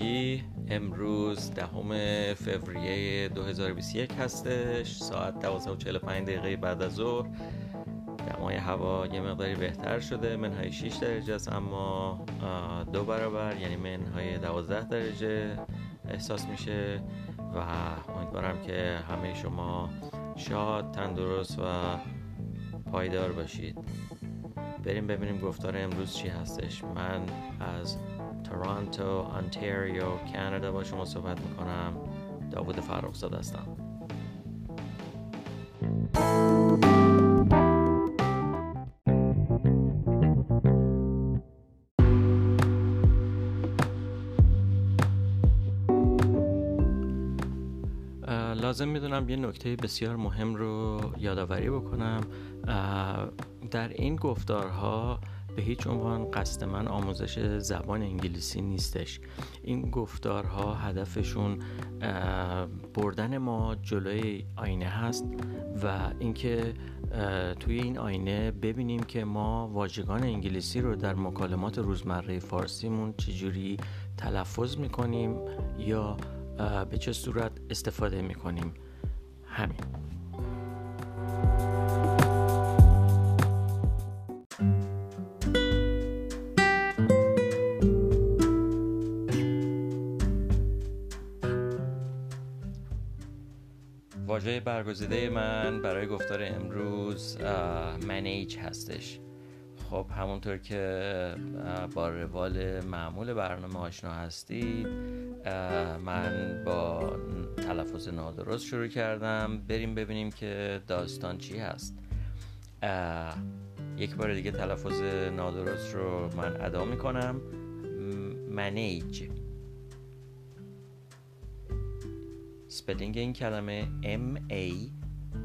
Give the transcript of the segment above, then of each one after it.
همگی امروز دهم فوریه 2021 هستش ساعت 12:45 دقیقه بعد از ظهر. دمای هوا یه مقداری بهتر شده منهای 6 درجه است اما دو برابر یعنی منهای 12 درجه احساس میشه و امیدوارم که همه شما شاد تندرست و پایدار باشید. بریم ببینیم گفتار امروز چی هستش. من از تورانتو انتریو کانادا با شما صحبت می‌کنم. داوود فرخزاد هستم. لازم می‌دونم یه نکته بسیار مهم رو یادآوری بکنم. در این گفتارها به هیچ عنوان قصد من آموزش زبان انگلیسی نیستش. این گفتارها هدفشون بردن ما جلوی آینه هست و اینکه توی این آینه ببینیم که ما واژگان انگلیسی رو در مکالمات روزمره فارسیمون چجوری تلفظ می‌کنیم یا به چه صورت استفاده می‌کنیم. همین. واژه برگزیده من برای گفتار امروز منیج هستش. خب همونطور که با روال معمول برنامه آشنا هستید من با تلفظ نادرست شروع کردم. بریم ببینیم که داستان چی هست. یک بار دیگه تلفظ نادرست رو من ادا می‌کنم. manage spelling این کلمه M A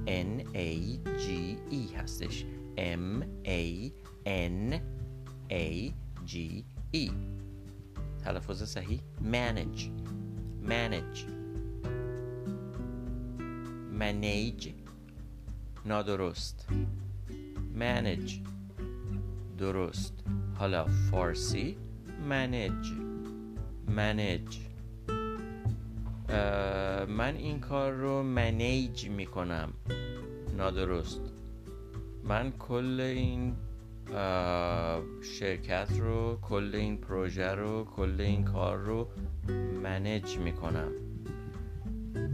N A G E هستش M A N A G E تلفظ صحیح manage manage manage نادرست manage درست حالا فارسی manage manage من این کار رو منیج می‌کنم. نادرست. من کل این شرکت رو کل این پروژه رو کل این کار رو منیج می‌کنم.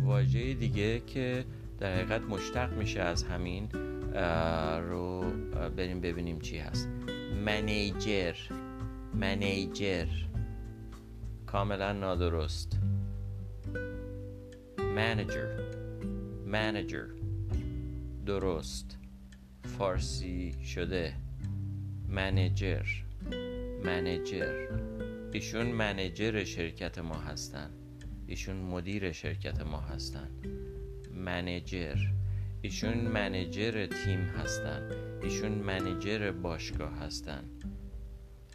واژه دیگه که در حقیقت مشتق میشه از همین رو بریم ببینیم چی هست. منیجر منیجر کاملا نادرست. Manager manager درست. فارسی شده. منیجر منیجر ایشون منیجر شرکت ما هستن. ایشون مدیر شرکت ما هستن. منیجر ایشون منیجر تیم هستن. ایشون منیجر باشگاه هستن.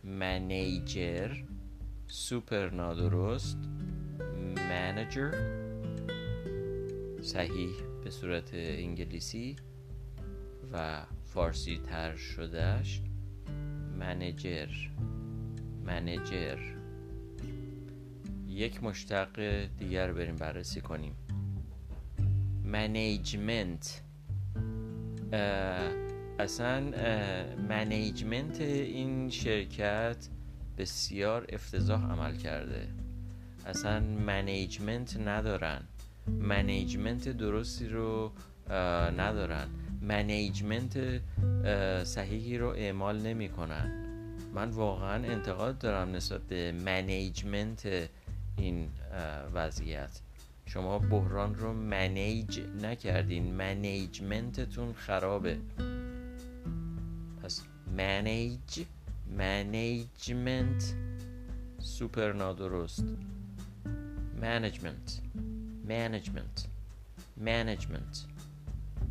منیجر سوپر نادرست. manager صحیح به صورت انگلیسی و فارسی تر شدهش. manager. manager. یک مشتق دیگر بریم بررسی کنیم. management. اصلا management این شرکت بسیار افتضاح عمل کرده. اصلا management ندارن. management درستی رو ندارن. management صحیحی رو اعمال نمی‌کنن. من واقعا انتقاد دارم نسبت به management این وضعیت. شما بحران رو manage نکردین. management تون خرابه. پس منیج منیجمنت سوپر نادرست منیجمنت. Management. Management.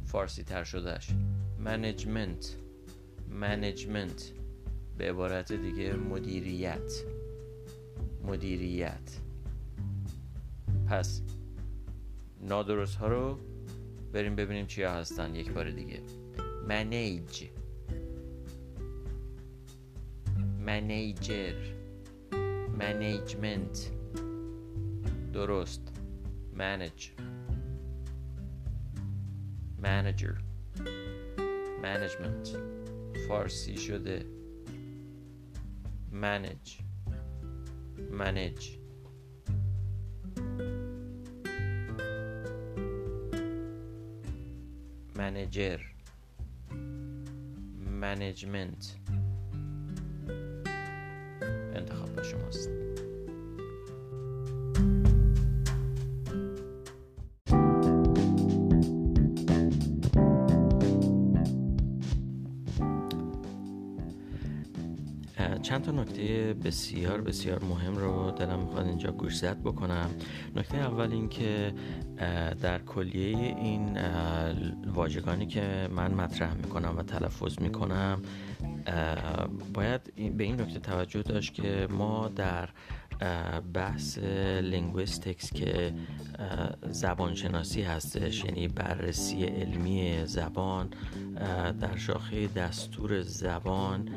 فارسی تر شدهش. Management. Management. به عبارت دیگه مدیریت. مدیریت. پس نادرست ها رو بریم ببینیم چیا هستن یک بار دیگه. Manage. Manager. Management. درست. Manage manager management فارسی شده manage manage manager management انتخاب شماست چند تا نکته بسیار بسیار مهم رو دلم می‌خواد اینجا گوشزد بکنم. نکته اول این که در کلیه این واژگانی که من مطرح می‌کنم و تلفظ می‌کنم باید به این نکته توجه داشت که ما در بحث linguistics که زبانشناسی هستش یعنی بررسی علمی زبان در شاخه دستور زبان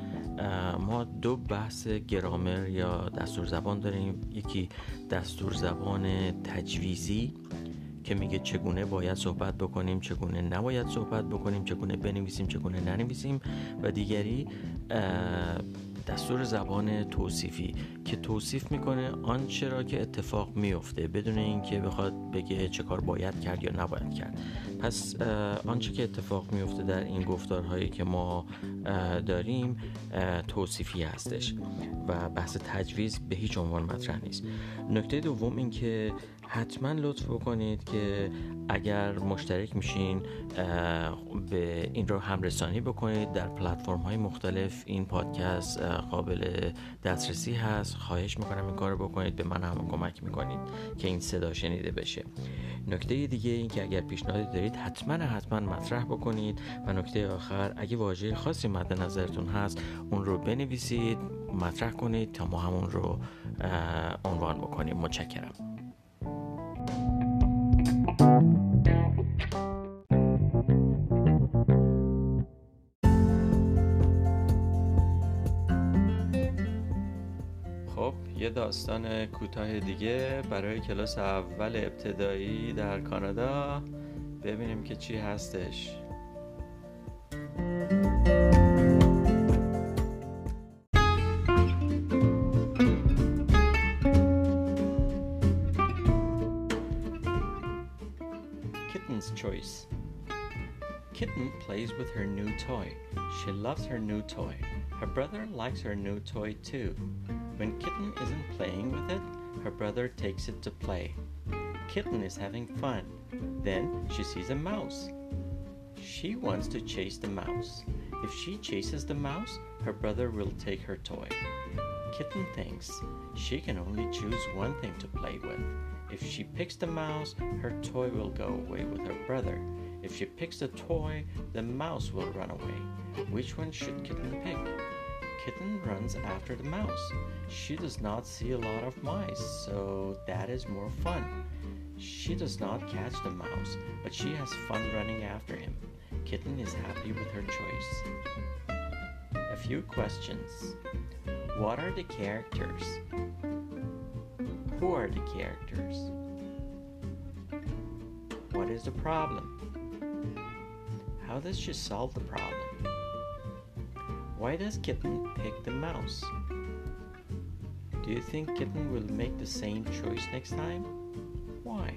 ما دو بحث گرامر یا دستور زبان داریم. یکی دستور زبان تجویزی که میگه چگونه باید صحبت بکنیم چگونه نباید صحبت بکنیم چگونه بنویسیم چگونه ننویسیم و دیگری دستور زبان توصیفی که توصیف می‌کنه آنچه را که اتفاق میفته بدون اینکه بخواد بگه چه کار باید کرد یا نباید کرد. پس آنچه که اتفاق میفته در این گفتارهایی که ما داریم توصیفی هستش و بحث تجویز به هیچ عنوان مطرح نیست. نکته دوم این که حتما لطف بکنید که اگر مشترک میشین به این رو همرسانی بکنید. در پلتفرم های مختلف این پادکست قابل دسترسی هست. خواهش می‌کنم این کار بکنید. به من هم کمک می‌کنید که این صدا شنیده بشه. نکته دیگه این که اگر پیشنهادی دارید حتما حتما مطرح بکنید. و نکته آخر اگه واژه خاصی مد نظرتون هست اون رو بنویسید مطرح کنید تا ما همون رو عنوان بکنیم. متشکرم. خب یه داستان کوتاه دیگه. برای کلاس اول ابتدایی در کانادا ببینیم که چی هستش. Choice Kitten plays with her new toy. She loves her new toy. Her brother likes her new toy too. When Kitten isn't playing with it, her brother takes it to play. Kitten is having fun. Then she sees a mouse. She wants to chase the mouse. If she chases the mouse, her brother will take her toy. Kitten thinks she can only choose one thing to play with. If she picks the mouse, her toy will go away with her brother. If she picks the toy, the mouse will run away. Which one should Kitten pick? Kitten runs after the mouse. She does not see a lot of mice, so that is more fun. She does not catch the mouse, but she has fun running after him. Kitten is happy with her choice. A few questions. What are the characters? Who are the characters? What is the problem? How does she solve the problem? Why does Kitten pick the mouse? Do you think Kitten will make the same choice next time? Why?